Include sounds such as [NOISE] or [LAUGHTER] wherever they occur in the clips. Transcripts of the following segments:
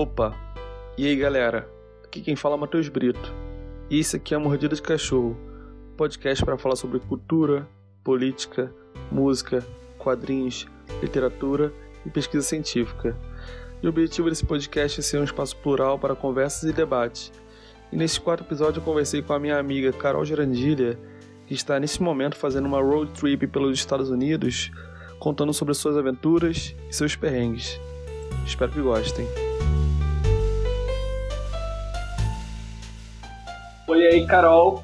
Opa! E aí galera, aqui quem fala é Matheus Brito. E isso aqui é Mordida de Cachorro, podcast para falar sobre cultura, política, música, quadrinhos, literatura e pesquisa científica. E o objetivo desse podcast é ser um espaço plural para conversas e debates. E nesse quarto episódio eu conversei com a minha amiga Carol Gerandilha, que está nesse momento fazendo uma road trip pelos Estados Unidos, contando sobre suas aventuras e seus perrengues. Espero que gostem. Aí, Carol.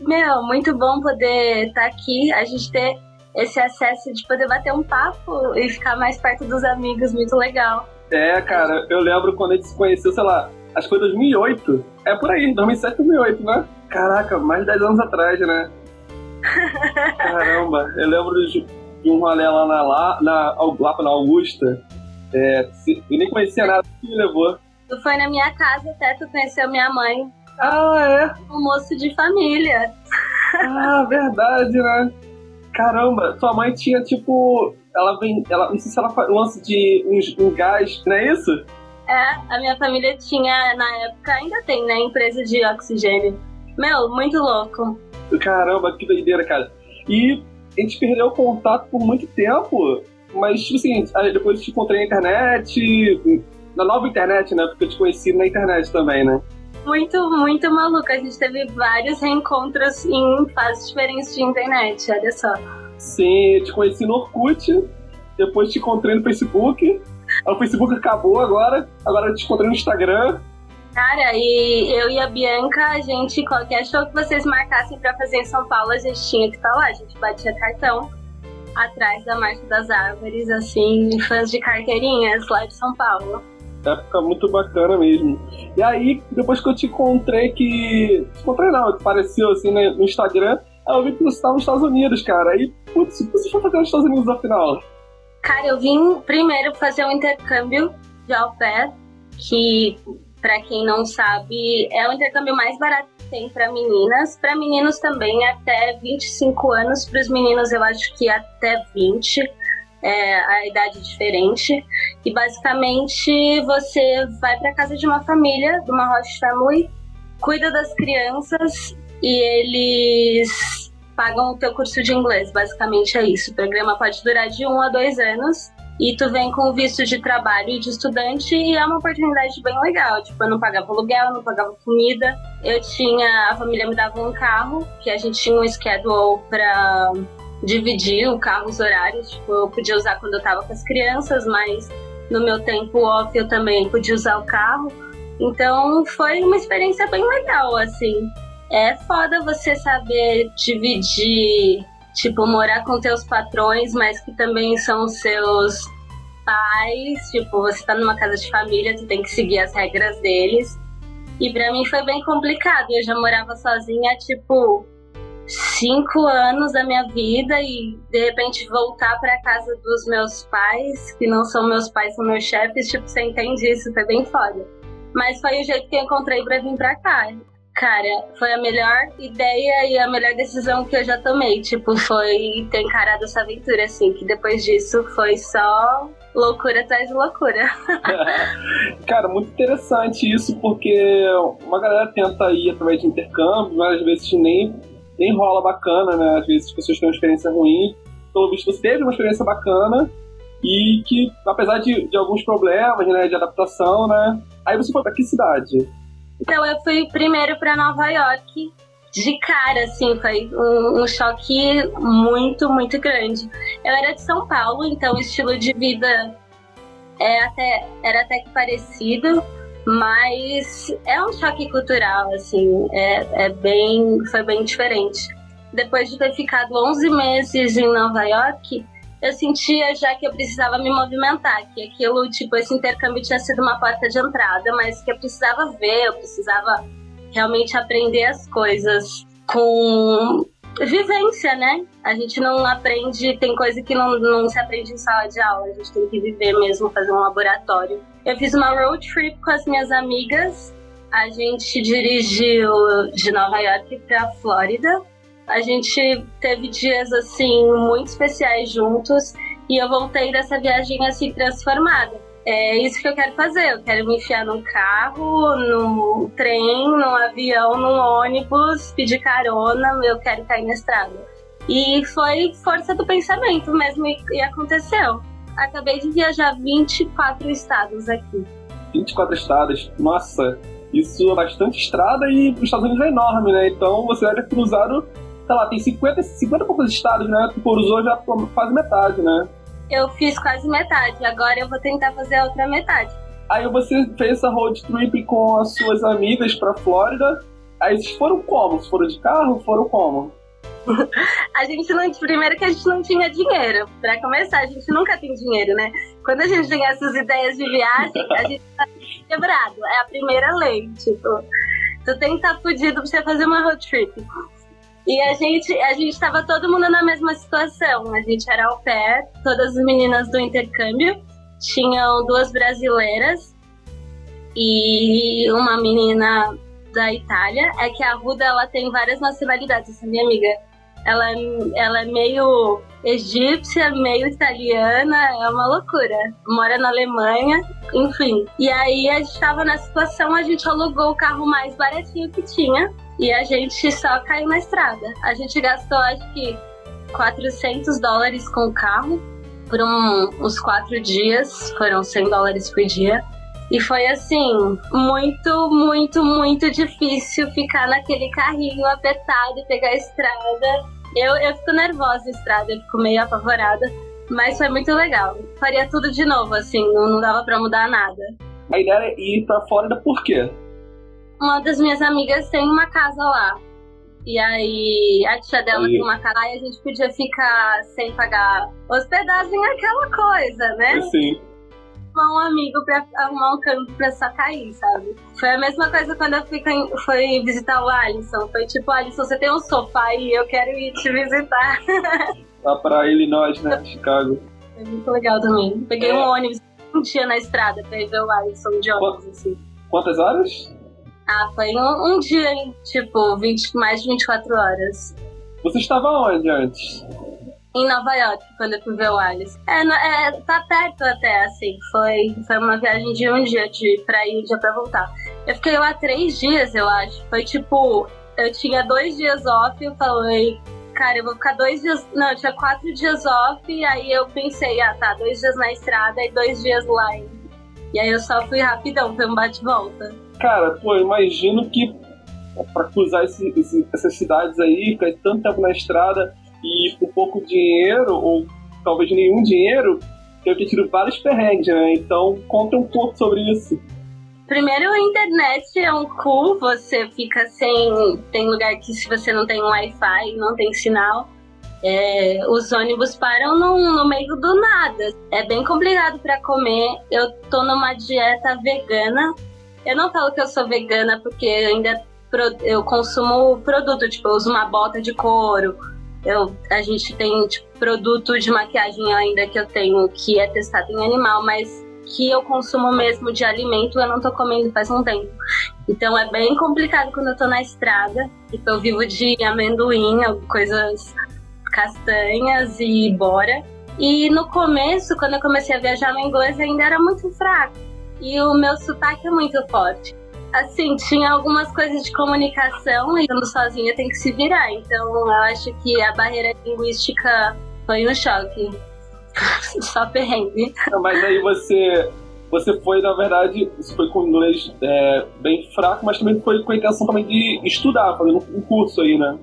Meu, muito bom poder estar aqui, a gente ter esse acesso de poder bater um papo e ficar mais perto dos amigos, muito legal. É, cara, eu lembro quando a gente se conheceu, sei lá, acho que foi 2008. É por aí, 2007, 2008, né? Caraca, mais de 10 anos atrás, né? [LAUGHS] Caramba, eu lembro de, de um rolê lá na, lá, na, lá na Augusta. É, eu nem conhecia nada, que me levou? Tu foi na minha casa até, tu conheceu minha mãe. Ah, é? Almoço de família. Ah, verdade, né? Caramba, tua mãe tinha tipo. Ela vem. Ela, não sei se ela faz lance de um, um gás, não é isso? É, a minha família tinha, na época, ainda tem, né? Empresa de oxigênio. Meu, muito louco. Caramba, que doideira, cara. E a gente perdeu o contato por muito tempo, mas, tipo assim, depois eu te encontrei na internet, na nova internet, né? Porque eu te conheci na internet também, né? Muito, muito maluco. A gente teve vários reencontros em fases diferentes de internet, olha só. Sim, eu te conheci no Orkut, depois te encontrei no Facebook. O Facebook acabou agora, agora eu te encontrei no Instagram. Cara, e eu e a Bianca, a gente, qualquer show que vocês marcassem pra fazer em São Paulo, a gente tinha que estar lá. A gente batia cartão atrás da Marcha das Árvores, assim, fãs de carteirinhas lá de São Paulo. Época muito bacana mesmo. E aí, depois que eu te encontrei que. Te encontrei não, apareceu assim né, no Instagram, aí eu vi que você estava nos Estados Unidos, cara. Aí, putz, o que você foi fazer nos Estados Unidos afinal? Cara, eu vim primeiro fazer um intercâmbio de au pair, que, para quem não sabe, é o intercâmbio mais barato que tem para meninas. Para meninos também, até 25 anos. Para os meninos, eu acho que até 20 é, a idade diferente. E basicamente você vai para casa de uma família, de uma host family, cuida das crianças e eles pagam o teu curso de inglês. Basicamente é isso. O programa pode durar de um a dois anos. E tu vem com visto de trabalho e de estudante e é uma oportunidade bem legal. Tipo, eu não pagava aluguel, não pagava comida. Eu tinha, a família me dava um carro, que a gente tinha um schedule pra dividir o carro, os horários. Tipo, eu podia usar quando eu tava com as crianças, mas no meu tempo off eu também podia usar o carro. Então foi uma experiência bem legal, assim. É foda você saber dividir, tipo, morar com teus patrões, mas que também são seus pais. Tipo, você tá numa casa de família, tu tem que seguir as regras deles. E pra mim foi bem complicado. Eu já morava sozinha, tipo, cinco anos da minha vida e de repente voltar para casa dos meus pais, que não são meus pais, são meus chefes, tipo, você entende isso, foi bem foda. Mas foi o jeito que eu encontrei para vir para cá. Cara, foi a melhor ideia e a melhor decisão que eu já tomei. Tipo, foi ter encarado essa aventura, assim, que depois disso foi só loucura atrás de loucura. [LAUGHS] Cara, muito interessante isso, porque uma galera tenta ir através de intercâmbio, mas às vezes nem nem rola bacana, né? Às vezes as pessoas têm uma experiência ruim. Pelo visto, você teve uma experiência bacana e que, apesar de, de alguns problemas, né, de adaptação, né? Aí você foi pra que cidade? Então, eu fui primeiro para Nova York. De cara, assim, foi um, um choque muito, muito grande. Eu era de São Paulo, então o estilo de vida é até, era até que parecido mas é um choque cultural, assim, é, é bem, foi bem diferente. Depois de ter ficado 11 meses em Nova York, eu sentia já que eu precisava me movimentar, que aquilo, tipo, esse intercâmbio tinha sido uma porta de entrada, mas que eu precisava ver, eu precisava realmente aprender as coisas com vivência, né? A gente não aprende, tem coisa que não, não se aprende em sala de aula, a gente tem que viver mesmo, fazer um laboratório. Eu fiz uma road trip com as minhas amigas, a gente dirigiu de Nova York para Flórida. A gente teve dias assim muito especiais juntos e eu voltei dessa viagem assim transformada. É isso que eu quero fazer. Eu quero me enfiar num carro, no trem, num avião, num ônibus, pedir carona, eu quero cair na estrada. E foi força do pensamento mesmo e, aconteceu. Acabei de viajar 24 estados aqui. 24 estados? Nossa, isso é bastante estrada e os Estados Unidos é enorme, né? Então você ter cruzado, sei lá, tem 50, 50 e poucos estados, né? Tu cruzou já quase metade, né? Eu fiz quase metade, agora eu vou tentar fazer a outra metade. Aí você fez essa road trip com as suas amigas pra Flórida. Aí vocês foram como? Vocês foram de carro? Foram como? [LAUGHS] a gente não. Primeiro que a gente não tinha dinheiro. Pra começar, a gente nunca tem dinheiro, né? Quando a gente tem essas ideias de viagem, a gente [LAUGHS] tá quebrado. É a primeira lei. Tipo, tu tem que estar tá fudido pra você fazer uma road trip. E a gente, a gente tava todo mundo na mesma situação. A gente era ao pé, todas as meninas do intercâmbio. Tinham duas brasileiras e uma menina da Itália. É que a Ruda ela tem várias nacionalidades, essa minha amiga. Ela, ela é meio egípcia, meio italiana, é uma loucura. Mora na Alemanha, enfim. E aí a gente tava na situação, a gente alugou o carro mais baratinho que tinha e a gente só caiu na estrada. A gente gastou, acho que, 400 dólares com o carro por um, uns quatro dias, foram 100 dólares por dia. E foi assim, muito, muito, muito difícil ficar naquele carrinho apertado e pegar a estrada. Eu, eu fico nervosa na estrada, eu fico meio apavorada, mas foi muito legal. Faria tudo de novo, assim, não, não dava para mudar nada. A ideia é ir pra Flórida por quê? Uma das minhas amigas tem uma casa lá. E aí a tia dela tem uma casa e a gente podia ficar sem pagar hospedagem, aquela coisa, né? Sim arrumar um amigo pra arrumar um canto pra só cair, sabe? Foi a mesma coisa quando eu fui, fui visitar o Alisson. Foi tipo, Alisson, você tem um sofá e eu quero ir te visitar. Lá [LAUGHS] pra Illinois, né? Chicago. Foi muito legal também. Peguei é. um ônibus um dia na estrada pra ir ver o Alisson de ônibus, assim. Quantas horas? Ah, foi um, um dia, tipo, 20, mais de 24 horas. Você estava onde antes? em Nova York, quando eu fui ver o Alice. É, é, tá perto até, assim. Foi, foi uma viagem de um dia de, pra ir, um dia pra voltar. Eu fiquei lá três dias, eu acho. Foi tipo, eu tinha dois dias off, eu falei, cara, eu vou ficar dois dias. Não, eu tinha quatro dias off, e aí eu pensei, ah tá, dois dias na estrada e dois dias lá. E aí eu só fui rapidão, foi um bate-volta. Cara, pô, imagino que pra cruzar esse, esse, essas cidades aí, ficar tanto tempo na estrada e por pouco dinheiro, ou talvez nenhum dinheiro, eu tenho tido vários perrengues, né? Então, conta um pouco sobre isso. Primeiro, a internet é um cu, você fica sem. Tem lugar que se você não tem Wi-Fi, não tem sinal, é, os ônibus param no, no, meio do nada. É bem complicado para comer. Eu tô numa dieta vegana. Eu não falo que eu sou vegana porque ainda eu consumo produto, tipo, eu uso uma bota de couro, eu, a gente tem tipo, produto de maquiagem ainda que eu tenho que é testado em animal, mas que eu consumo mesmo de alimento eu não tô comendo faz um tempo. Então é bem complicado quando eu tô na estrada. Tipo, eu vivo de amendoim, coisas castanhas e bora. E no começo, quando eu comecei a viajar, meu inglês ainda era muito fraco. E o meu sotaque é muito forte assim, tinha algumas coisas de comunicação e estando sozinha tem que se virar. Então eu acho que a barreira linguística foi um choque. [LAUGHS] Só perrengue. mas aí você. Você foi, na verdade, você foi com inglês é, bem fraco, mas também foi com a intenção também de estudar, fazendo um curso aí, né?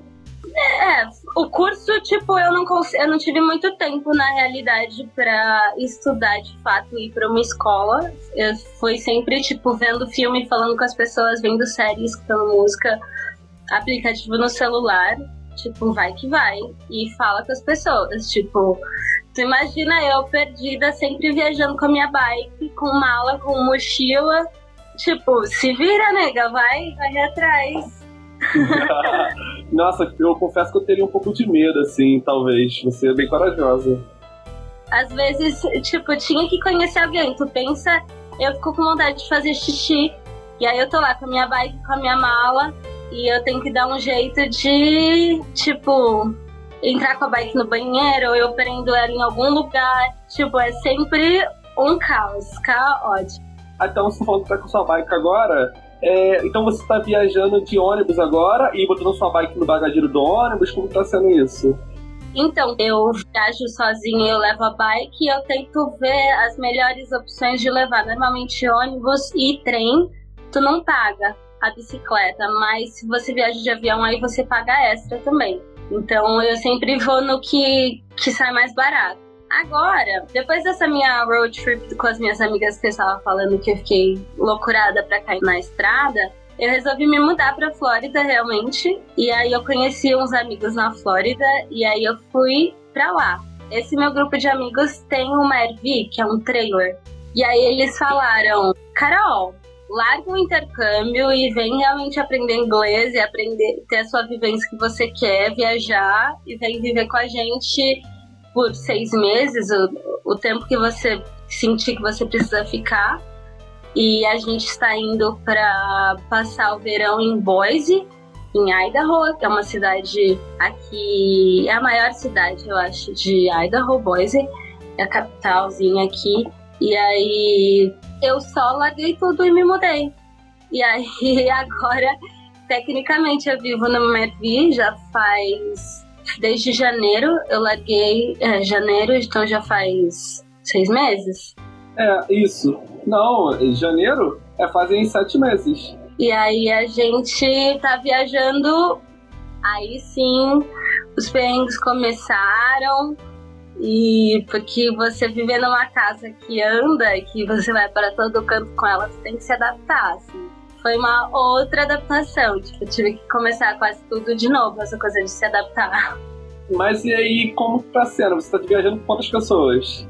É, o curso, tipo, eu não, eu não tive muito tempo na realidade para estudar de fato ir para uma escola. Eu fui sempre, tipo, vendo filme, falando com as pessoas, vendo séries, escutando música, aplicativo no celular. Tipo, vai que vai. E fala com as pessoas. Tipo, tu imagina eu perdida, sempre viajando com a minha bike, com mala, com mochila. Tipo, se vira, nega, vai, vai atrás. [LAUGHS] Nossa, eu confesso que eu teria um pouco de medo, assim, talvez. Você é bem corajosa. Às vezes, tipo, tinha que conhecer alguém. Tu pensa, eu fico com vontade de fazer xixi. E aí eu tô lá com a minha bike, com a minha mala. E eu tenho que dar um jeito de, tipo, entrar com a bike no banheiro, ou eu prendo ela em algum lugar. Tipo, é sempre um caos, caótico. Ah, então você falou que tá com sua bike agora. É, então você está viajando de ônibus agora e botando sua bike no bagageiro do ônibus? Como está sendo isso? Então, eu viajo sozinha, eu levo a bike e eu tento ver as melhores opções de levar. Normalmente ônibus e trem, tu não paga a bicicleta, mas se você viaja de avião, aí você paga extra também. Então eu sempre vou no que, que sai mais barato. Agora, depois dessa minha road trip com as minhas amigas que eu estava falando que eu fiquei loucurada para cair na estrada, eu resolvi me mudar para Flórida realmente. E aí eu conheci uns amigos na Flórida e aí eu fui para lá. Esse meu grupo de amigos tem uma RV, que é um trailer. E aí eles falaram: "Carol, larga o intercâmbio e vem realmente aprender inglês e aprender ter a sua vivência que você quer, viajar e vem viver com a gente por seis meses, o, o tempo que você sentir que você precisa ficar. E a gente está indo para passar o verão em Boise, em Idaho, que é uma cidade aqui, é a maior cidade, eu acho, de Idaho, Boise, é a capitalzinha aqui. E aí eu só larguei tudo e me mudei. E aí [LAUGHS] agora, tecnicamente, eu vivo no Mervi já faz. Desde janeiro, eu larguei. É, janeiro, então já faz seis meses? É, isso. Não, janeiro é fazem sete meses. E aí a gente tá viajando. Aí sim, os perrengues começaram e porque você viver numa casa que anda, que você vai para todo canto com ela, você tem que se adaptar, assim. Foi uma outra adaptação, tipo, eu tive que começar quase tudo de novo, essa coisa de se adaptar. Mas e aí, como tá sendo? Você tá viajando com quantas pessoas?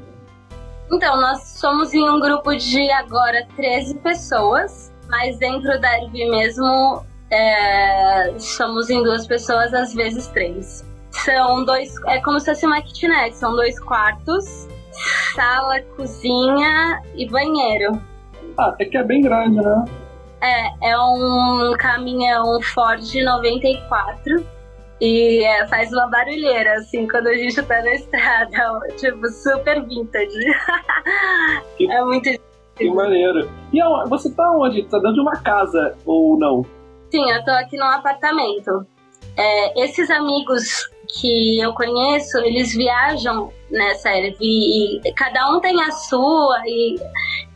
Então, nós somos em um grupo de agora 13 pessoas, mas dentro da RV mesmo, é, somos em duas pessoas, às vezes três. São dois. É como se fosse uma kitnet. São dois quartos, sala, cozinha e banheiro. Ah, até que é bem grande, né? É, é um caminhão Ford 94 e é, faz uma barulheira, assim, quando a gente tá na estrada. [LAUGHS] Tipo, super vintage. [LAUGHS] É muito Que maneiro. E você tá onde? Tá dentro de uma casa ou não? Sim, eu tô aqui num apartamento. É, esses amigos que eu conheço, eles viajam nessa RV e cada um tem a sua e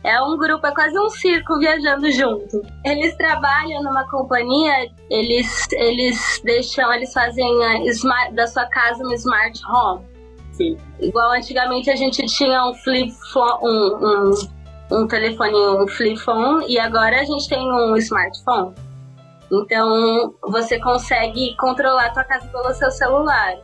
é um grupo, é quase um circo viajando junto. Eles trabalham numa companhia, eles, eles deixam, eles fazem smart, da sua casa um smart home. Sim. Igual antigamente a gente tinha um flip phone, um, um, um telefone, um flip phone, e agora a gente tem um smartphone. Então você consegue controlar a tua casa pelo seu celular.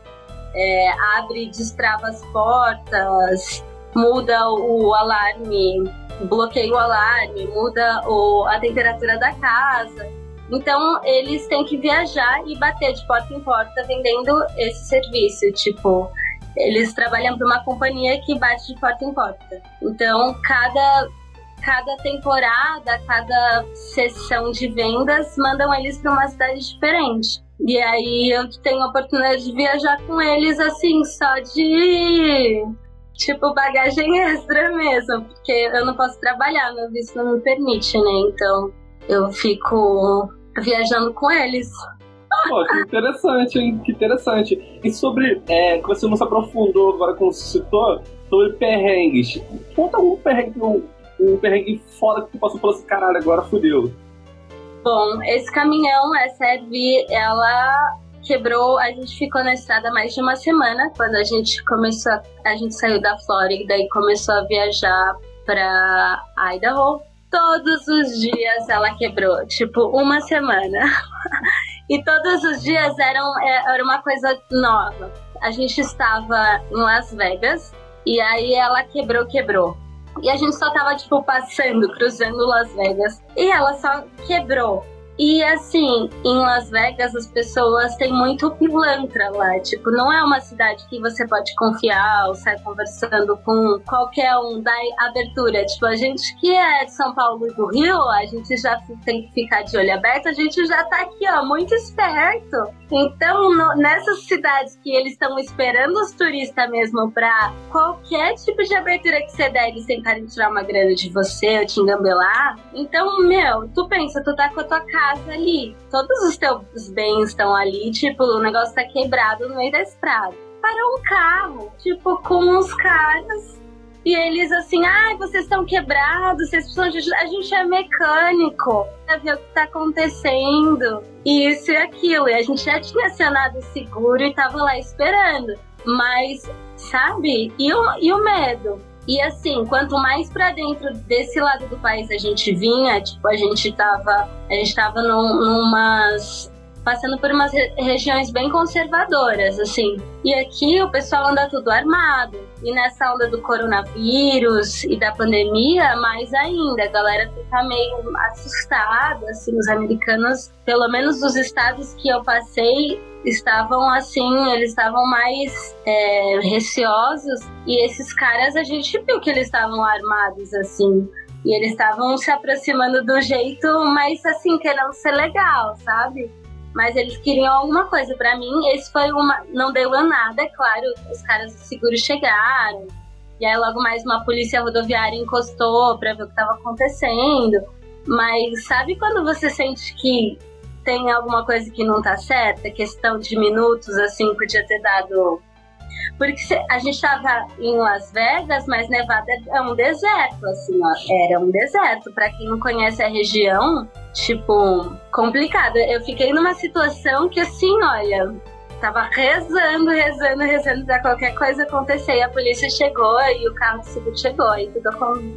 É, abre destrava as portas, muda o alarme, bloqueia o alarme, muda o, a temperatura da casa. Então eles têm que viajar e bater de porta em porta vendendo esse serviço. Tipo, eles trabalham para uma companhia que bate de porta em porta. Então cada cada temporada, cada sessão de vendas, mandam eles para uma cidade diferente. E aí eu tenho a oportunidade de viajar com eles assim, só de tipo bagagem [LAUGHS] extra mesmo, porque eu não posso trabalhar, meu visto não me permite, né? Então eu fico viajando com eles. Pô, que interessante, hein? Que interessante. E sobre, é, que você não se aprofundou agora como você citou, sobre perrengues. Conta algum perrengue um perrengue foda que tu passou por esse caralho, agora fudeu. Bom, esse caminhão, essa RV, ela quebrou, a gente ficou na estrada mais de uma semana, quando a gente começou, a gente saiu da Flórida e começou a viajar pra Idaho. Todos os dias ela quebrou, tipo, uma semana. [LAUGHS] e todos os dias eram, é, era uma coisa nova. A gente estava em Las Vegas e aí ela quebrou, quebrou. E a gente só tava, tipo, passando, cruzando Las Vegas. E ela só quebrou. E assim, em Las Vegas as pessoas têm muito pilantra lá. Tipo, não é uma cidade que você pode confiar ou sair conversando com qualquer um da abertura. Tipo, a gente que é de São Paulo e do Rio, a gente já tem que ficar de olho aberto, a gente já tá aqui, ó, muito esperto. Então, no, nessas cidades que eles estão esperando os turistas mesmo pra qualquer tipo de abertura que você der, eles tentarem tirar uma grana de você ou te engambelar. Então, meu, tu pensa, tu tá com a tua casa ali, todos os teus bens estão ali, tipo, o negócio tá quebrado no meio da estrada. Para um carro, tipo, com os caras e eles assim, ah, vocês estão quebrados, vocês precisam de ajuda. A gente é mecânico pra ver o que tá acontecendo. E isso e aquilo. E a gente já tinha acionado o seguro e tava lá esperando. Mas, sabe? E o, e o medo? E assim, quanto mais para dentro desse lado do país a gente vinha, tipo, a gente tava, a gente tava num, numas passando por umas re regiões bem conservadoras, assim. E aqui o pessoal anda tudo armado. E nessa onda do coronavírus e da pandemia, mais ainda, a galera fica meio assustada, assim, os americanos, pelo menos dos estados que eu passei, estavam assim, eles estavam mais é, receosos. E esses caras, a gente viu que eles estavam armados, assim. E eles estavam se aproximando do jeito mais assim, querendo ser legal, sabe? mas eles queriam alguma coisa. Para mim, esse foi uma. Não deu a nada, é claro. Os caras do seguro chegaram. E aí, logo mais, uma polícia rodoviária encostou para ver o que estava acontecendo. Mas sabe quando você sente que tem alguma coisa que não tá certa? Questão de minutos, assim, podia ter dado porque a gente estava em Las Vegas, mas Nevada é um deserto, assim, ó. Era um deserto. Para quem não conhece a região, tipo, complicado. Eu fiquei numa situação que, assim, olha, tava rezando, rezando, rezando pra qualquer coisa acontecer. E a polícia chegou e o carro seguro chegou e tudo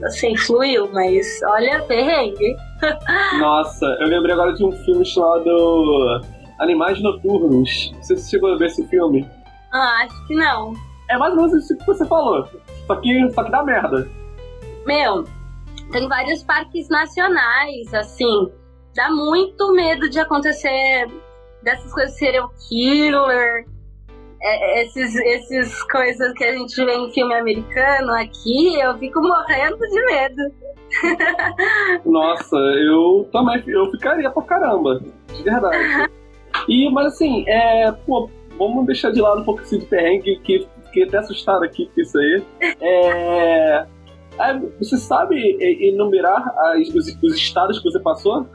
assim, fluiu, mas olha, perrengue. [LAUGHS] Nossa, eu lembrei agora de um filme chamado Animais Noturnos. Você chegou a ver esse filme? Ah, acho que não. É mais ou menos isso que você falou. Só que, só que dá merda. Meu, tem vários parques nacionais, assim. Dá muito medo de acontecer dessas coisas serial killer, é, esses, esses coisas que a gente vê em filme americano aqui, eu fico morrendo de medo. [LAUGHS] Nossa, eu também eu ficaria pra caramba, de verdade. [LAUGHS] E, mas assim, é, pô, vamos deixar de lado um pouco assim de perrengue, que fiquei até assustado aqui com isso aí. É, é, você sabe enumerar as, os, os, estados que você passou?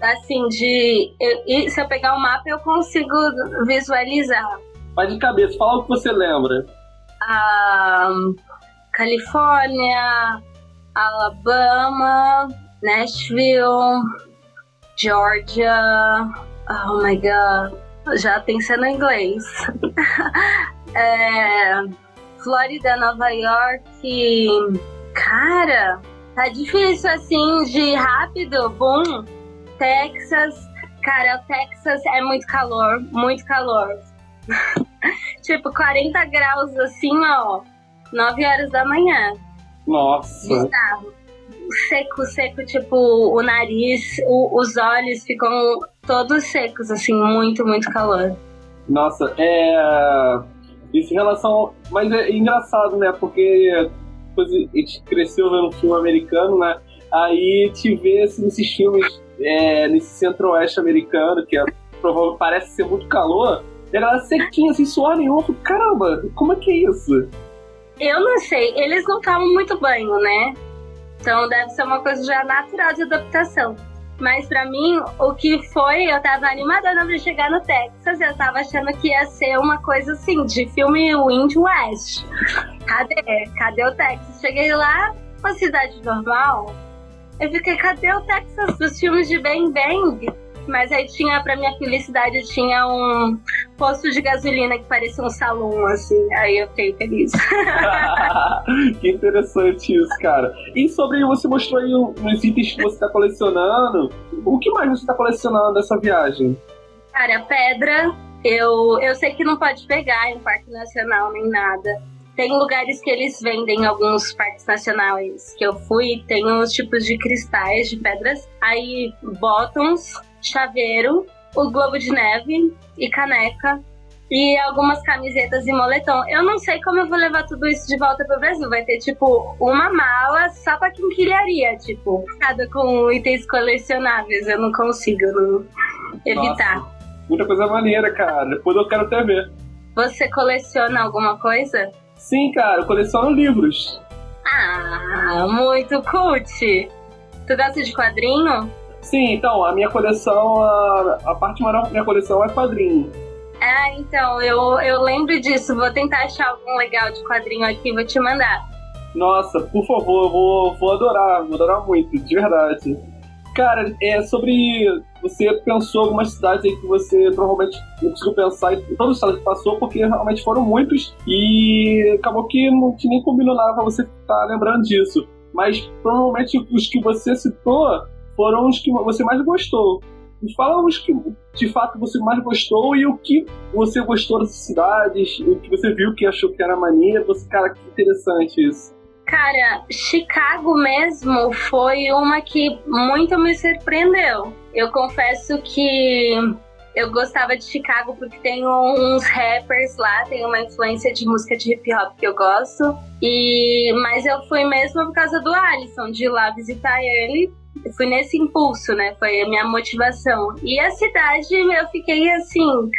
Assim, de. Eu, se eu pegar o mapa, eu consigo visualizar. Mas de cabeça, fala o que você lembra. Um, Califórnia, Alabama, Nashville, Georgia. Oh my god já pensando em inglês. [LAUGHS] é, Flórida, Nova York. Cara, tá difícil assim de rápido. Boom. Texas. Cara, o Texas é muito calor, muito calor. [LAUGHS] tipo, 40 graus assim, ó. 9 horas da manhã. Nossa. Seco, seco, tipo, o nariz, o, os olhos ficam todos secos, assim, muito, muito calor. Nossa, é. Isso em relação. Mas é engraçado, né? Porque a gente cresceu vendo filme americano, né? Aí te vê assim, nesses filmes, é, nesse centro-oeste americano, que é, parece ser muito calor, e a galera sequinha, sem suor nenhum. Eu caramba, como é que é isso? Eu não sei, eles não tomam muito banho, né? Então deve ser uma coisa já natural de adaptação. Mas para mim, o que foi, eu tava animada pra chegar no Texas, eu tava achando que ia ser uma coisa assim, de filme Wind West. Cadê? Cadê o Texas? Cheguei lá, uma cidade normal. Eu fiquei, cadê o Texas dos filmes de Bang Bang? Mas aí tinha, pra minha felicidade, tinha um posto de gasolina que parecia um salão, assim. Aí eu fiquei feliz. [LAUGHS] que interessante isso, cara. E sobre você mostrou aí os itens que você tá colecionando. O que mais você tá colecionando dessa viagem? Cara, pedra. Eu, eu sei que não pode pegar em parque nacional nem nada. Tem lugares que eles vendem alguns parques nacionais que eu fui, tem uns tipos de cristais, de pedras. Aí, bottoms, chaveiro, o globo de neve e caneca e algumas camisetas e moletom. Eu não sei como eu vou levar tudo isso de volta pro Brasil. Vai ter, tipo, uma mala só pra quinquilharia, tipo, cada com itens colecionáveis. Eu não consigo não evitar. Nossa, muita coisa maneira, cara. Depois eu quero até ver. Você coleciona alguma coisa? Sim, cara, eu coleciono livros. Ah, muito cult! Tu gosta de quadrinho? Sim, então, a minha coleção, a, a parte maior da minha coleção é quadrinho. Ah, então, eu, eu lembro disso. Vou tentar achar algum legal de quadrinho aqui, vou te mandar. Nossa, por favor, eu vou, vou adorar, vou adorar muito, de verdade. Cara, é sobre. Você pensou algumas cidades aí que você provavelmente não conseguiu pensar em todas as cidades que passou, porque realmente foram muitos e acabou que não que nem combinou nada pra você estar lembrando disso. Mas provavelmente os que você citou foram os que você mais gostou. Me fala os que de fato você mais gostou e o que você gostou dessas cidades, o que você viu que achou que era. Você, cara, que interessante isso. Cara, Chicago mesmo foi uma que muito me surpreendeu. Eu confesso que eu gostava de Chicago porque tem uns rappers lá, tem uma influência de música de hip hop que eu gosto. E mas eu fui mesmo por causa do Alisson, de ir lá visitar ele fui nesse impulso, né? Foi a minha motivação. E a cidade, eu fiquei assim,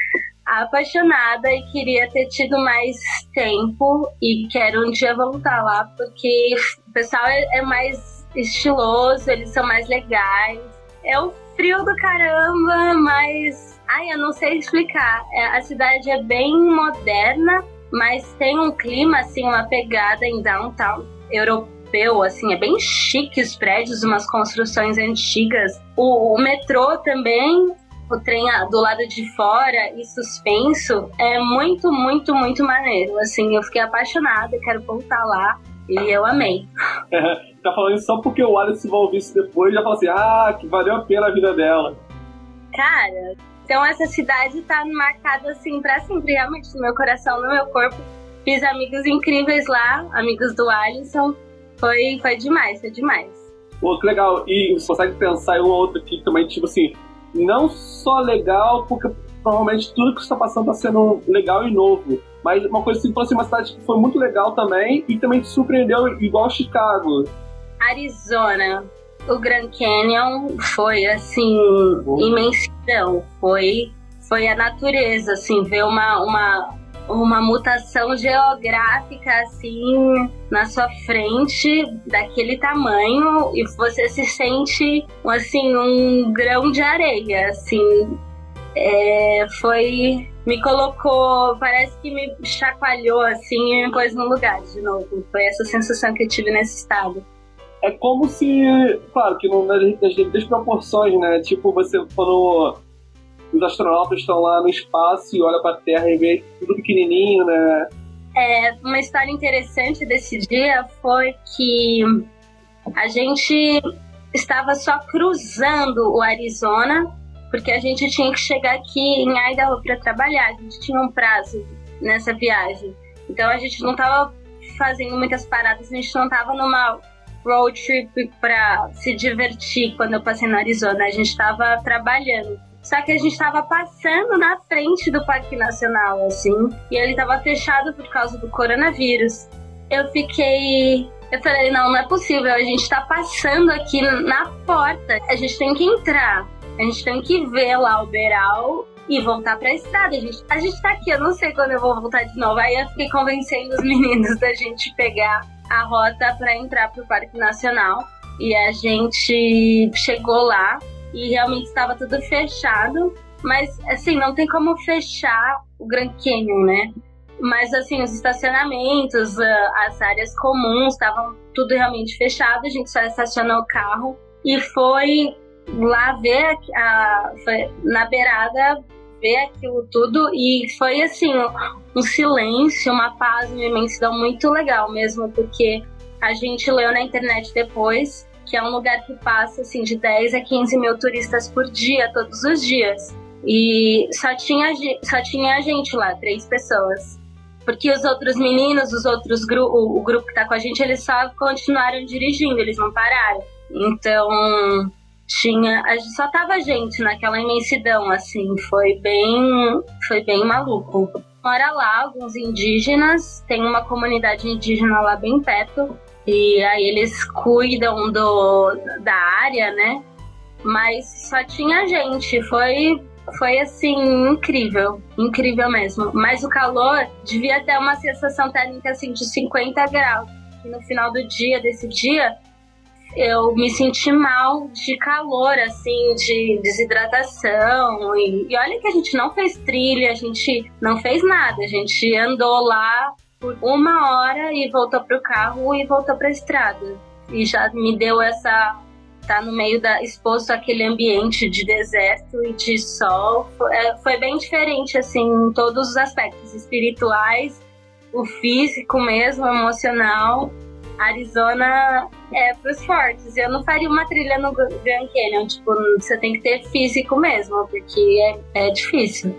apaixonada e queria ter tido mais tempo e quero um dia voltar lá, porque o pessoal é, é mais estiloso, eles são mais legais. O frio do caramba, mas. Ai, eu não sei explicar. É, a cidade é bem moderna, mas tem um clima, assim, uma pegada em downtown europeu assim, é bem chique os prédios, umas construções antigas. O, o metrô também, o trem do lado de fora e suspenso, é muito, muito, muito maneiro. Assim, eu fiquei apaixonada, quero voltar lá. E eu amei. É, [LAUGHS] tá falando isso só porque o Alice vai ouvir isso depois e já fala assim: ah, que valeu a pena a vida dela. Cara, então essa cidade tá marcada assim pra sempre, realmente, no meu coração, no meu corpo. Fiz amigos incríveis lá, amigos do Alisson. Foi, foi demais, foi demais. Pô, que legal. E você consegue pensar em um outro aqui também, tipo assim, não só legal, porque provavelmente tudo que está passando está sendo legal e novo. Mas uma coisa assim, assim, uma cidade que foi muito legal também e também te surpreendeu igual Chicago. Arizona. O Grand Canyon foi assim, imensidão. Foi, foi a natureza, assim, ver uma, uma, uma mutação geográfica assim na sua frente daquele tamanho e você se sente assim um grão de areia assim é, foi me colocou parece que me chacoalhou assim e me pôs no lugar de novo. Foi essa sensação que eu tive nesse estado. É como se claro que não nas devidas proporções né? Tipo você falou os astronautas estão lá no espaço e olham para a Terra e vê tudo pequenininho, né? É, uma história interessante desse dia foi que a gente estava só cruzando o Arizona, porque a gente tinha que chegar aqui em Idaho para trabalhar, a gente tinha um prazo nessa viagem. Então a gente não estava fazendo muitas paradas, a gente não estava numa road trip para se divertir quando eu passei no Arizona, a gente estava trabalhando. Só que a gente estava passando na frente do Parque Nacional, assim, e ele estava fechado por causa do coronavírus. Eu fiquei. Eu falei, não, não é possível, a gente está passando aqui na porta, a gente tem que entrar, a gente tem que ver lá o Beral e voltar para a estrada. A gente, a gente tá aqui, eu não sei quando eu vou voltar de novo. Aí eu fiquei convencendo os [LAUGHS] meninos da gente pegar a rota para entrar pro Parque Nacional. E a gente chegou lá, e realmente estava tudo fechado. Mas, assim, não tem como fechar o Grand Canyon, né? Mas, assim, os estacionamentos, ah, as áreas comuns, estavam tudo realmente fechado. A gente só estacionou o carro e foi lá ver, a, na beirada, ver aquilo tudo. E foi, assim, um silêncio, uma paz, uma imensidão muito legal mesmo, porque a gente leu na internet depois que é um lugar que passa assim de 10 a 15 mil turistas por dia, todos os dias. E só tinha, só tinha gente lá, três pessoas. Porque os outros meninos, os outros gru o, o grupo que tá com a gente, eles só continuaram dirigindo, eles não pararam. Então, tinha só tava gente naquela imensidão assim foi bem foi bem maluco. Mora lá alguns indígenas tem uma comunidade indígena lá bem perto e aí eles cuidam do da área né? Mas só tinha gente foi foi assim incrível incrível mesmo. Mas o calor devia ter uma sensação térmica assim de 50 graus. E no final do dia desse dia eu me senti mal de calor, assim, de desidratação. E, e, olha que a gente não fez trilha, a gente não fez nada, a gente andou lá por uma hora e voltou pro carro e voltou pra estrada. E já me deu essa. tá no meio da. exposto àquele ambiente de deserto e de sol. Foi, é, foi bem diferente, assim, em todos os aspectos espirituais, o físico mesmo, emocional Arizona é pros fortes. Eu não faria uma trilha no Grand Canyon, tipo, você tem que ter físico mesmo, porque é, é difícil.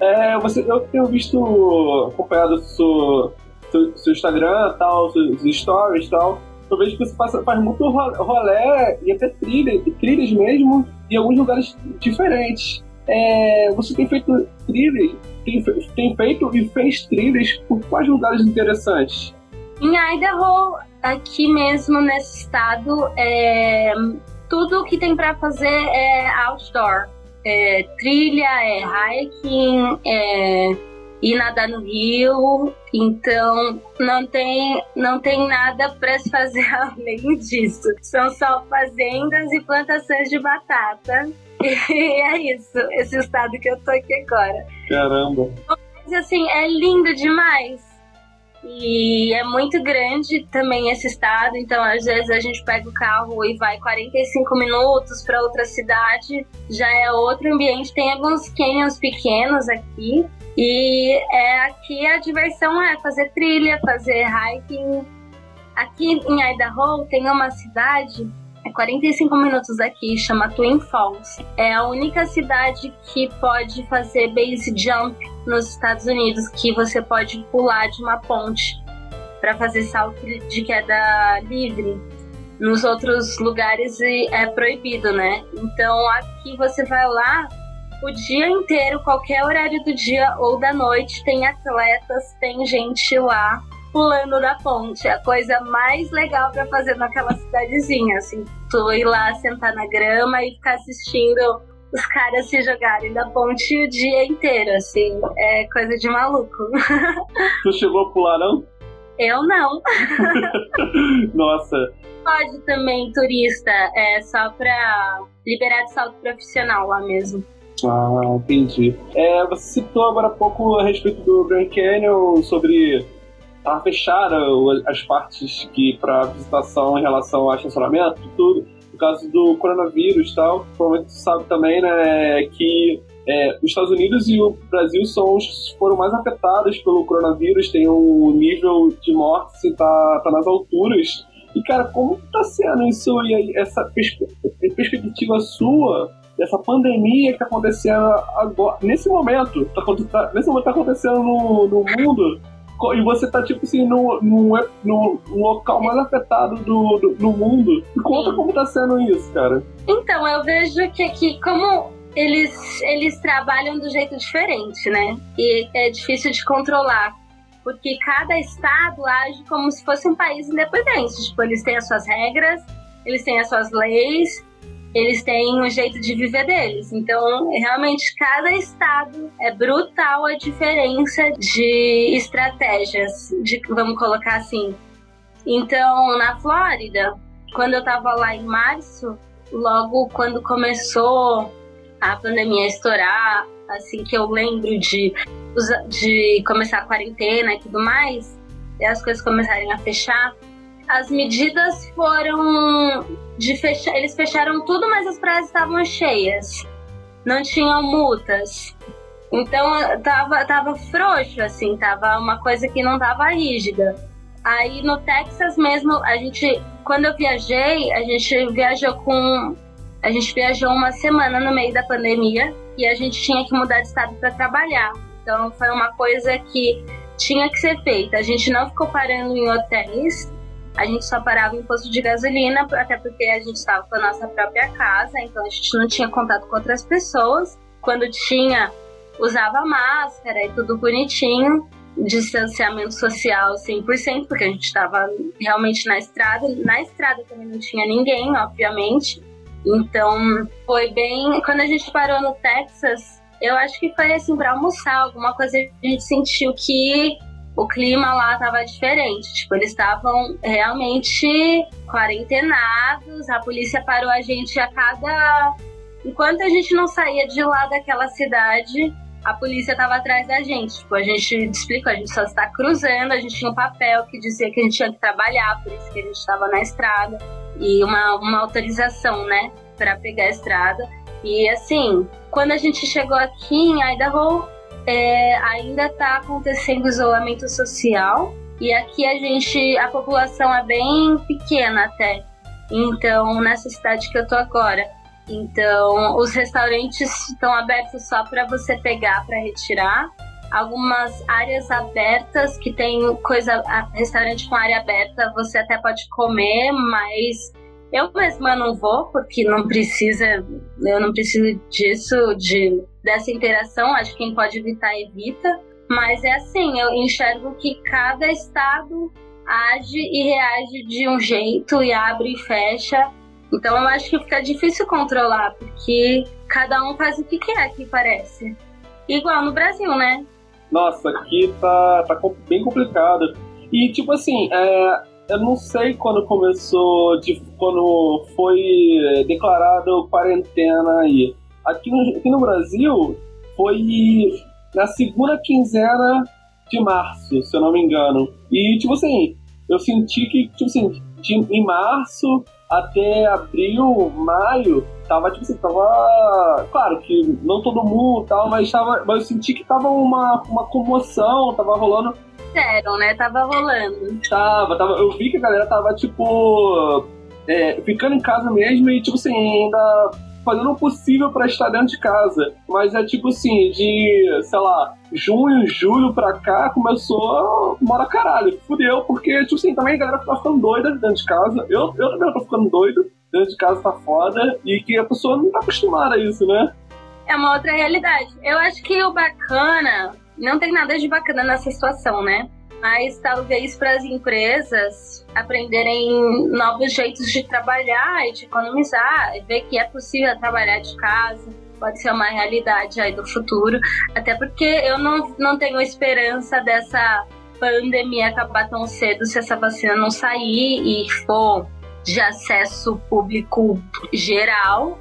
É, você, eu tenho visto, acompanhado seu, seu, seu Instagram, tal, seus stories tal. Eu vejo que você faz, faz muito rolé e até trilha, trilhas mesmo, em alguns lugares diferentes. É, você tem feito trilhas, tem, tem feito e fez trilhas por quais lugares interessantes? Em Idaho, aqui mesmo nesse estado, é, tudo que tem para fazer é outdoor. É, trilha, é hiking, é ir nadar no rio, então não tem, não tem nada para se fazer [LAUGHS] além disso. São só fazendas e plantações de batata. [LAUGHS] E é isso, esse estado que eu tô aqui agora. Caramba! Mas assim, é lindo demais. E é muito grande também esse estado, então às vezes a gente pega o carro e vai 45 minutos para outra cidade, já é outro ambiente. Tem alguns canyons pequenos aqui, e é, aqui a diversão é fazer trilha, fazer hiking. Aqui em Idaho tem uma cidade é 45 minutos daqui, chama Twin Falls. É a única cidade que pode fazer base jump nos Estados Unidos, que você pode pular de uma ponte para fazer salto de queda livre. Nos outros lugares é proibido, né? Então aqui você vai lá o dia inteiro, qualquer horário do dia ou da noite, tem atletas, tem gente lá pulando da ponte. A coisa mais legal para fazer naquela cidadezinha, assim. Tu ir lá sentar na grama e ficar assistindo os caras se jogarem da ponte o dia inteiro, assim. É coisa de maluco. [LAUGHS] Tu chegou a pular, não? Eu não. [LAUGHS] Nossa. Pode também, turista, é só pra liberar de salto profissional lá mesmo. Ah, entendi. É, você citou agora há pouco a respeito do Grand Canyon, sobre a fechar as partes que para visitação em relação ao estacionamento, tudo. No caso do coronavírus e tal, provavelmente você sabe também, né, que é, os Estados Unidos e o Brasil são os foram mais afetados pelo coronavírus, tem um nível de morte tá, tá nas alturas. E, cara, como tá sendo isso e aí, essa perspectiva sua dessa pandemia que tá acontecendo agora, nesse momento, tá, tá, nesse momento tá acontecendo no, no mundo, e você tá, tipo assim, no, no, no, local mais afetado do, do, do mundo. Me conta Sim. como tá sendo isso, cara. Então, eu vejo que aqui, como eles, eles trabalham do jeito diferente, né? E é difícil de controlar. Porque cada estado age como se fosse um país independente. Tipo, eles têm as suas regras, eles têm as suas leis, eles têm um jeito de viver deles. Então, realmente, cada estado é brutal a diferença de estratégias, de, vamos colocar assim. Então, na Flórida, quando eu tava lá em março, logo quando começou a pandemia a estourar, assim que eu lembro de, de começar a quarentena e tudo mais, e as coisas começarem a fechar, as medidas foram de fechar. Eles fecharam tudo, mas as praias estavam cheias. Não tinham multas. Então tava, tava frouxo, assim, tava uma coisa que não tava rígida. Aí no Texas mesmo, a gente, quando eu viajei, a gente viajou com. A gente viajou uma semana no meio da pandemia e a gente tinha que mudar de estado para trabalhar. Então foi uma coisa que tinha que ser feita. A gente não ficou parando em hotéis, a gente só parava em posto de gasolina, até porque a gente estava com a nossa própria casa, então a gente não tinha contato com outras pessoas. Quando tinha, usava máscara e tudo bonitinho, distanciamento social 100%, porque a gente estava realmente na estrada. Na estrada também não tinha ninguém, obviamente. Então, foi bem. Quando a gente parou no Texas, eu acho que foi assim para almoçar, alguma coisa a gente sentiu que o clima lá tava diferente. Tipo, eles estavam realmente quarentenados, a polícia parou a gente a cada. Enquanto a gente não saía de lá daquela cidade, a polícia tava atrás da gente. Tipo, a gente explicou, a gente só está cruzando, a gente tinha um papel que dizia que a gente tinha que trabalhar, por isso que a gente estava na estrada. E uma, uma autorização, né, para pegar a estrada. E assim, quando a gente chegou aqui em Idaho, é, ainda está acontecendo isolamento social e aqui a gente, a população é bem pequena até. Então, nessa cidade que eu tô agora. Então, os restaurantes estão abertos só para você pegar para retirar. Algumas áreas abertas que tem coisa, restaurante com área aberta, você até pode comer, mas eu mesma não vou, porque não precisa, eu não preciso disso, de, dessa interação. Acho que quem pode evitar, evita. Mas é assim, eu enxergo que cada estado age e reage de um jeito e abre e fecha. Então eu acho que fica difícil controlar, porque cada um faz o que quer, que parece. Igual no Brasil, né? Nossa, aqui tá, tá bem complicado. E, tipo assim, é, eu não sei quando começou, de, quando foi declarado quarentena aí. Aqui no, aqui no Brasil foi na segunda quinzena de março, se eu não me engano. E, tipo assim, eu senti que, tipo assim, de, em março até abril, maio, tava, tipo assim, tava. Claro que não todo mundo tal, mas, tava, mas eu senti que tava uma, uma comoção, tava rolando fizeram, né? Tava rolando. Tava, tava. Eu vi que a galera tava, tipo, é, ficando em casa mesmo e, tipo assim, ainda fazendo o possível para estar dentro de casa. Mas é tipo assim, de, sei lá, junho, julho pra cá, começou mora caralho. Fudeu, porque, tipo assim, também a galera tá ficando doida dentro de casa. Eu, eu também tô ficando doido. Dentro de casa tá foda. E que a pessoa não tá acostumada a isso, né? É uma outra realidade. Eu acho que o bacana não tem nada de bacana nessa situação, né? Mas talvez para as empresas aprenderem novos jeitos de trabalhar e de economizar, e ver que é possível trabalhar de casa, pode ser uma realidade aí do futuro. Até porque eu não, não tenho esperança dessa pandemia acabar tão cedo se essa vacina não sair e for de acesso público geral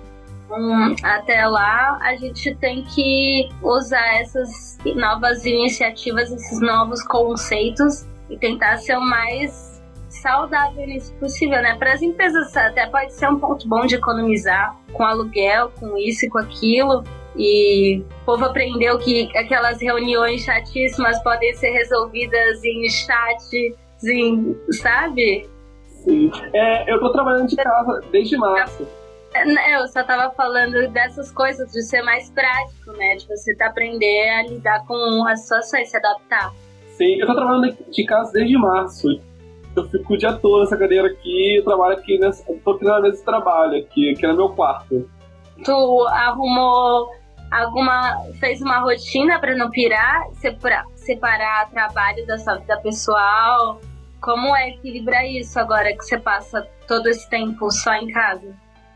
um, até lá, a gente tem que usar essas novas iniciativas, esses novos conceitos e tentar ser o mais saudável nisso possível, né? Para as empresas até pode ser um ponto bom de economizar com aluguel, com isso e com aquilo. E o povo aprendeu que aquelas reuniões chatíssimas podem ser resolvidas em chat, em, sabe? Sim. É, eu tô trabalhando de casa desde março. Eu só tava falando dessas coisas, de ser mais prático, né? De você tá aprender a lidar com as situações, se adaptar. Sim, eu tô trabalhando de casa desde março. Eu fico o dia todo nessa cadeira aqui, eu trabalho aqui, nessa, tô aqui na mesa de trabalho, aqui, aqui no meu quarto. Tu arrumou alguma. fez uma rotina para não pirar, separar, separar trabalho da sua vida pessoal? Como é equilibrar isso agora que você passa todo esse tempo só em casa?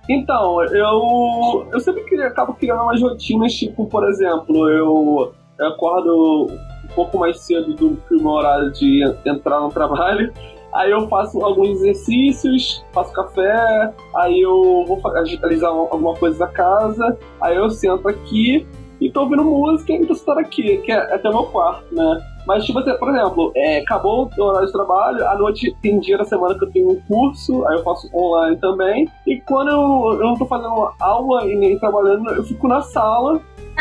Então, eu, eu sempre queria, acabo criando umas rotinas, tipo, por exemplo, eu, eu acordo um pouco mais cedo do que o meu horário de entrar no trabalho, [LAUGHS] aí eu faço alguns exercícios, faço café, aí eu vou agilizar alguma coisa da casa, aí eu sento aqui e tô ouvindo música e tô sentado aqui, que é até o meu quarto, né? Mas, tipo, assim, por exemplo, é, acabou o horário de trabalho, à noite tem dia da semana que eu tenho um curso, aí eu faço online também. E quando eu, eu não tô fazendo aula e nem trabalhando, eu fico na sala. [LAUGHS]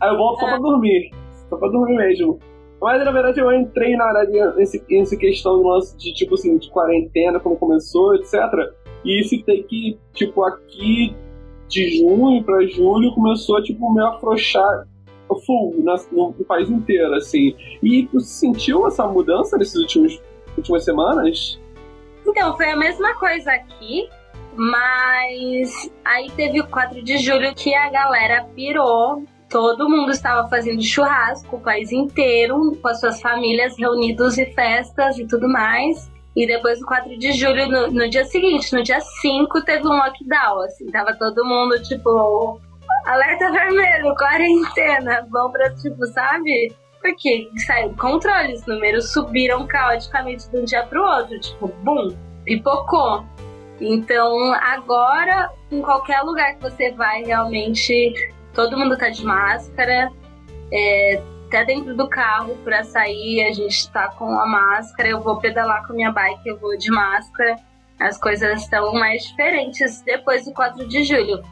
aí eu volto só pra dormir. Só pra dormir mesmo. Mas na verdade eu entrei na área nesse, nesse questão do lance de tipo assim, de quarentena, como começou, etc. E citei que, tipo, aqui de junho para julho começou tipo, me afrouxar full no, no, país inteiro, assim. E tu sentiu essa mudança nesses últimos últimas semanas? Então, foi a mesma coisa aqui, mas aí teve o 4 de julho que a galera pirou. Todo mundo estava fazendo churrasco, o país inteiro, com as suas famílias reunidos e festas e tudo mais. E depois, no 4 de julho, no, no, dia seguinte, no dia 5, teve um lockdown, assim. Tava todo mundo, tipo, alerta vermelho, quarentena. Bom pra, tipo, sabe? Porque saiu controle, os números subiram caoticamente de um dia pro outro. Tipo, bum, pipocou. Então, agora, em qualquer lugar que você vai, realmente, todo mundo tá de máscara. É, até dentro do carro para sair, a gente tá com a máscara. Eu vou pedalar com minha bike, eu vou de máscara. As coisas estão mais diferentes depois do 4 de julho.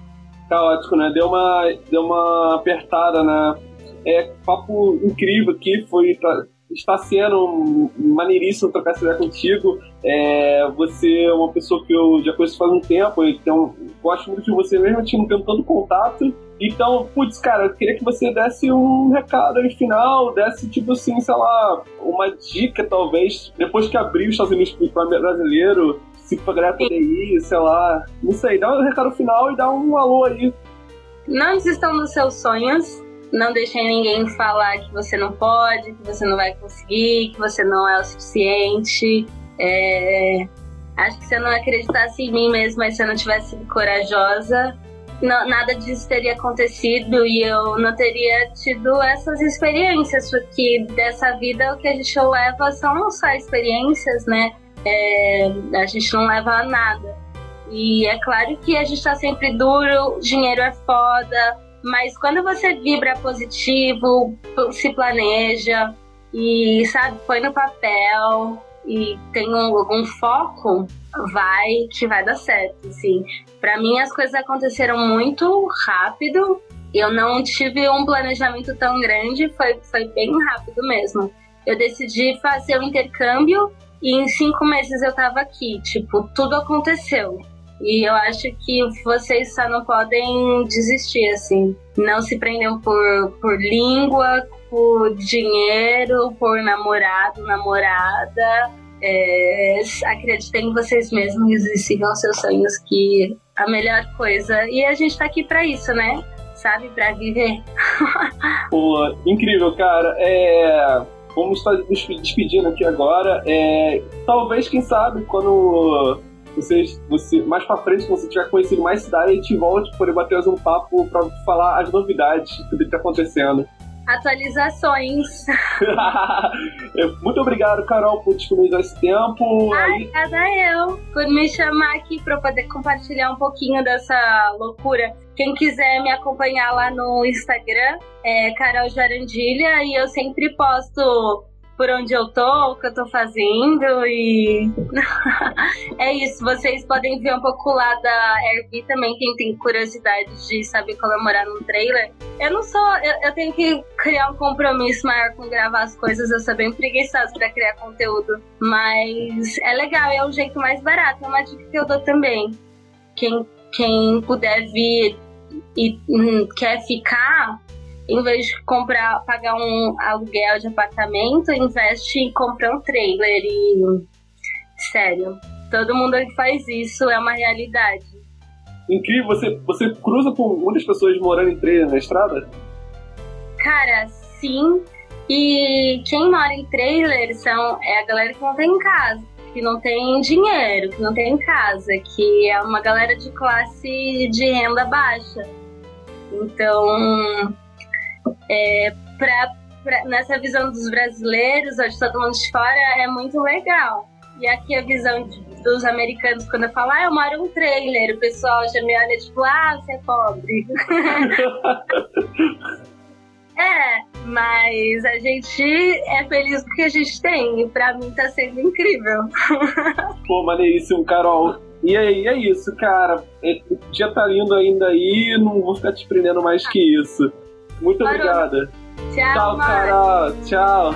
Caótico, né? Deu uma, deu uma apertada, né? É papo incrível aqui, foi tá, está sendo maneiríssimo trocar essa ideia contigo. É, você é uma pessoa que eu já conheço faz um tempo, então gosto muito de você mesmo, tendo tanto contato. Então, putz, cara, eu queria que você desse um recado aí final, desse, tipo assim, sei lá, uma dica, talvez, depois que abrir os Estados Unidos para brasileiro, se a galera poder ir, sei lá, não sei, dá um recado final e dá um alô aí. Não desistam dos seus sonhos, não deixem ninguém falar que você não pode, que você não vai conseguir, que você não é o suficiente. É... Acho que se eu não acreditasse em mim mesmo, mas se eu não tivesse sido corajosa, não, nada disso teria acontecido e eu não teria tido essas experiências, porque dessa vida o que a gente leva são só experiências, né? É... a gente não leva nada. E é claro que a gente tá sempre duro, dinheiro é foda, mas quando você vibra positivo, se planeja e, sabe, põe no papel e tem um, algum foco, vai que vai dar certo, assim. Para mim as coisas aconteceram muito rápido. Eu não tive um planejamento tão grande, foi, foi bem rápido mesmo. Eu decidi fazer o intercâmbio e em cinco meses eu tava aqui. Tipo, tudo aconteceu. E eu acho que vocês só não podem desistir, assim. Não se prendam por, por língua, por dinheiro, por namorado, namorada. É, acreditem em vocês mesmos e sigam seus sonhos, que a melhor coisa. E a gente tá aqui para isso, né? Sabe? Para viver. [LAUGHS] Pô, incrível, cara. É, vamos estar nos despedindo aqui agora. É, talvez, quem sabe, quando vocês, você, mais pra frente, quando você tiver conhecido mais cidade, a gente volte para bater um papo para falar as novidades, tudo que tá acontecendo. Atualizações. [LAUGHS] Muito obrigado, Carol, por disponibilizar esse tempo. Obrigada eu por me chamar aqui para poder compartilhar um pouquinho dessa loucura. Quem quiser me acompanhar lá no Instagram é Carol Jarandilha e eu sempre posto por onde eu tô, o que eu tô fazendo e [LAUGHS] é isso. Vocês podem ver um pouco lá da Airbnb também, quem tem curiosidade de saber comemorar num trailer. Eu não sou, eu, eu, tenho que criar um compromisso maior com gravar as coisas, eu sou bem preguiçosa pra criar conteúdo, mas é legal, é um jeito mais barato, é uma dica que eu dou também. Quem, quem puder vir e hum, quer ficar, em vez de comprar, pagar um aluguel de apartamento, investe em comprar um trailer e. Sério, todo mundo que faz isso é uma realidade. Incrível, você, você cruza com muitas pessoas morando em trailer na estrada? Cara, sim. E quem mora em trailer são, é a galera que não tem casa, que não tem dinheiro, que não tem casa, que é uma galera de classe de renda baixa. Então, é, pra, pra, nessa visão dos brasileiros, onde todo mundo de fora, é muito legal. E aqui a visão de, dos americanos, quando eu falo, ah, eu moro um trailer, o pessoal já me olha tipo, ah, você é pobre. [LAUGHS] é, mas a gente é feliz porque a gente tem, e pra mim tá sendo incrível. [LAUGHS] Pô, maneiríssimo, Carol. E aí, é isso, cara. O dia tá lindo ainda aí, não vou ficar te prendendo mais que isso. Muito Parou. obrigada. Tchau, Tchau, Carol. Tchau.